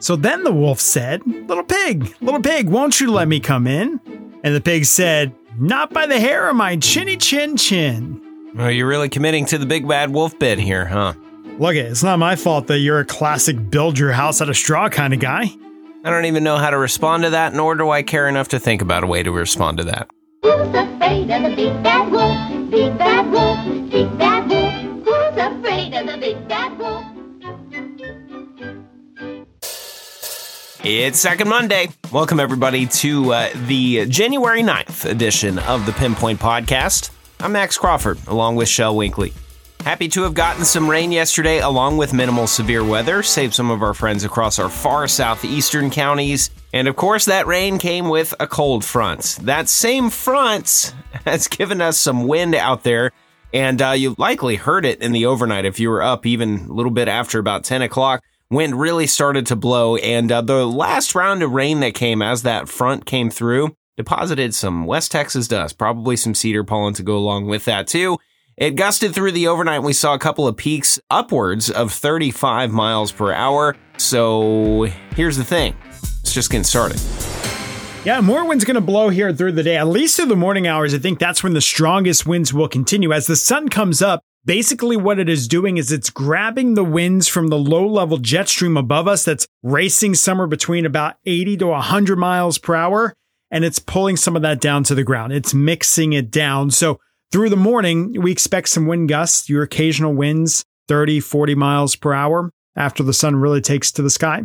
So then the wolf said, Little pig, little pig, won't you let me come in? And the pig said, Not by the hair of my chinny chin chin. Well, you're really committing to the big bad wolf bit here, huh? Look, it's not my fault that you're a classic build your house out of straw kind of guy. I don't even know how to respond to that, nor do I care enough to think about a way to respond to that. Who's afraid of the big bad wolf? Big bad wolf, big bad It's Second Monday. Welcome, everybody, to uh, the January 9th edition of the Pinpoint Podcast. I'm Max Crawford, along with Shel Winkley. Happy to have gotten some rain yesterday, along with minimal severe weather, saved some of our friends across our far southeastern counties. And of course, that rain came with a cold front. That same front has given us some wind out there, and uh, you likely heard it in the overnight if you were up even a little bit after about 10 o'clock. Wind really started to blow, and uh, the last round of rain that came as that front came through deposited some West Texas dust, probably some cedar pollen to go along with that too. It gusted through the overnight. We saw a couple of peaks upwards of 35 miles per hour. So here's the thing it's just getting started. Yeah, more winds going to blow here through the day, at least through the morning hours. I think that's when the strongest winds will continue. As the sun comes up, basically what it is doing is it's grabbing the winds from the low level jet stream above us that's racing somewhere between about 80 to 100 miles per hour. And it's pulling some of that down to the ground. It's mixing it down. So through the morning, we expect some wind gusts, your occasional winds, 30, 40 miles per hour after the sun really takes to the sky.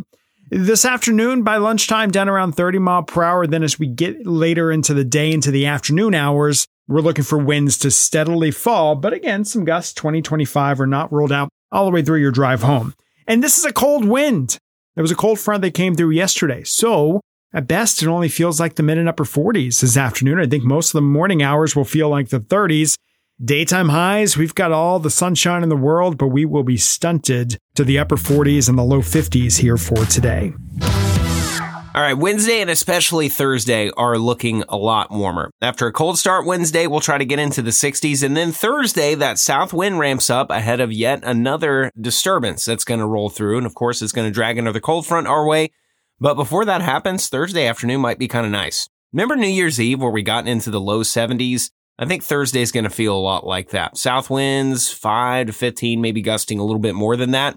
This afternoon, by lunchtime, down around 30 mile per hour. Then as we get later into the day, into the afternoon hours, we're looking for winds to steadily fall. But again, some gusts, 20, 25 are not ruled out all the way through your drive home. And this is a cold wind. There was a cold front that came through yesterday. So at best, it only feels like the mid and upper 40s this afternoon. I think most of the morning hours will feel like the 30s. Daytime highs, we've got all the sunshine in the world, but we will be stunted to the upper 40s and the low 50s here for today. All right, Wednesday and especially Thursday are looking a lot warmer. After a cold start Wednesday, we'll try to get into the 60s. And then Thursday, that south wind ramps up ahead of yet another disturbance that's going to roll through. And of course, it's going to drag another cold front our way. But before that happens, Thursday afternoon might be kind of nice. Remember New Year's Eve where we got into the low 70s? I think Thursday is going to feel a lot like that. South winds, 5 to 15, maybe gusting a little bit more than that.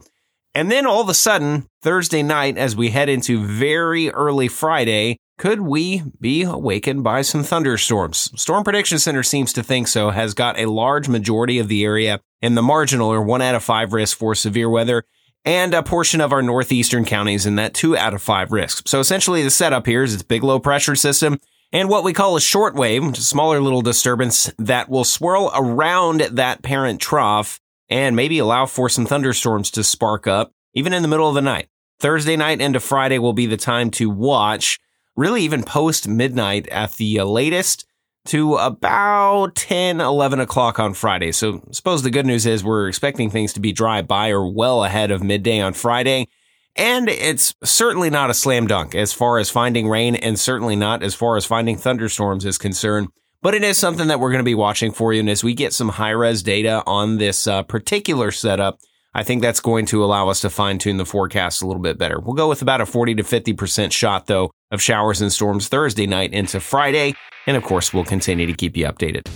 And then all of a sudden, Thursday night, as we head into very early Friday, could we be awakened by some thunderstorms? Storm Prediction Center seems to think so, has got a large majority of the area in the marginal or one out of five risk for severe weather and a portion of our northeastern counties in that two out of five risk. So essentially the setup here is it's big low pressure system and what we call a short wave, which is a smaller little disturbance that will swirl around that parent trough and maybe allow for some thunderstorms to spark up even in the middle of the night. Thursday night into Friday will be the time to watch, really even post midnight at the uh, latest to about 10, 11 o'clock on Friday. So suppose the good news is we're expecting things to be dry by or well ahead of midday on Friday. And it's certainly not a slam dunk as far as finding rain and certainly not as far as finding thunderstorms is concerned. But it is something that we're going to be watching for you. And as we get some high res data on this uh, particular setup, I think that's going to allow us to fine tune the forecast a little bit better. We'll go with about a 40 to 50% shot, though, of showers and storms Thursday night into Friday. And of course, we'll continue to keep you updated.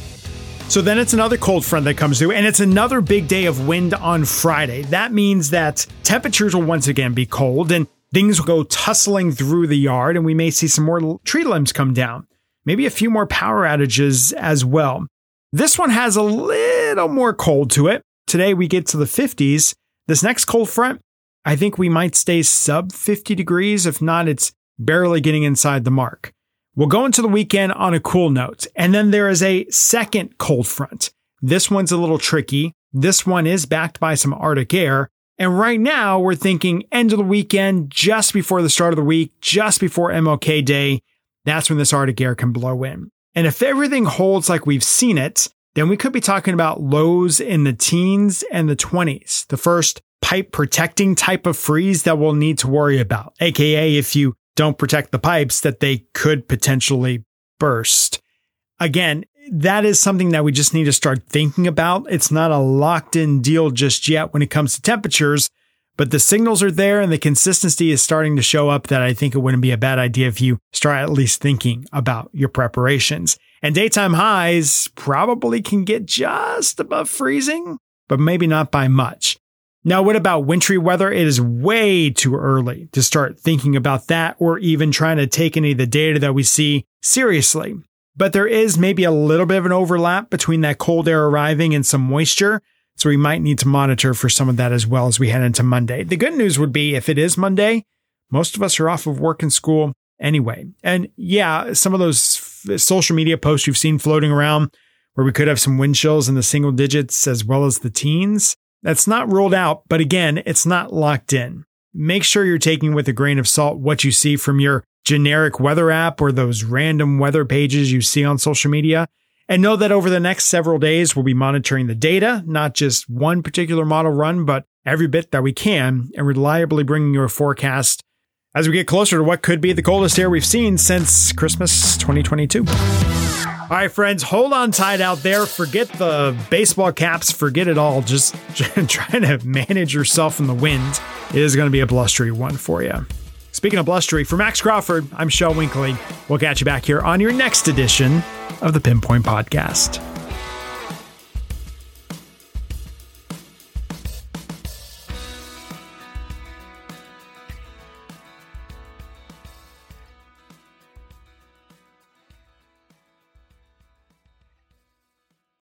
So then it's another cold front that comes through, and it's another big day of wind on Friday. That means that temperatures will once again be cold and things will go tussling through the yard, and we may see some more tree limbs come down. Maybe a few more power outages as well. This one has a little more cold to it. Today we get to the 50s. This next cold front, I think we might stay sub 50 degrees. If not, it's barely getting inside the mark. We'll go into the weekend on a cool note. And then there is a second cold front. This one's a little tricky. This one is backed by some Arctic air. And right now we're thinking end of the weekend, just before the start of the week, just before MLK Day. That's when this Arctic air can blow in. And if everything holds like we've seen it, then we could be talking about lows in the teens and the 20s, the first pipe protecting type of freeze that we'll need to worry about, aka if you don't protect the pipes, that they could potentially burst. Again, that is something that we just need to start thinking about. It's not a locked in deal just yet when it comes to temperatures, but the signals are there and the consistency is starting to show up that I think it wouldn't be a bad idea if you start at least thinking about your preparations. And daytime highs probably can get just above freezing, but maybe not by much. Now, what about wintry weather? It is way too early to start thinking about that or even trying to take any of the data that we see seriously. But there is maybe a little bit of an overlap between that cold air arriving and some moisture. So we might need to monitor for some of that as well as we head into Monday. The good news would be if it is Monday, most of us are off of work and school anyway. And yeah, some of those social media posts you've seen floating around where we could have some wind chills in the single digits as well as the teens. That's not ruled out, but again, it's not locked in. Make sure you're taking with a grain of salt what you see from your generic weather app or those random weather pages you see on social media. And know that over the next several days, we'll be monitoring the data, not just one particular model run, but every bit that we can, and reliably bringing you a forecast as we get closer to what could be the coldest air we've seen since Christmas 2022. All right, friends, hold on tight out there. Forget the baseball caps, forget it all. Just trying to manage yourself in the wind. Is going to be a blustery one for you. Speaking of blustery, for Max Crawford, I'm Shel Winkley. We'll catch you back here on your next edition of the Pinpoint Podcast.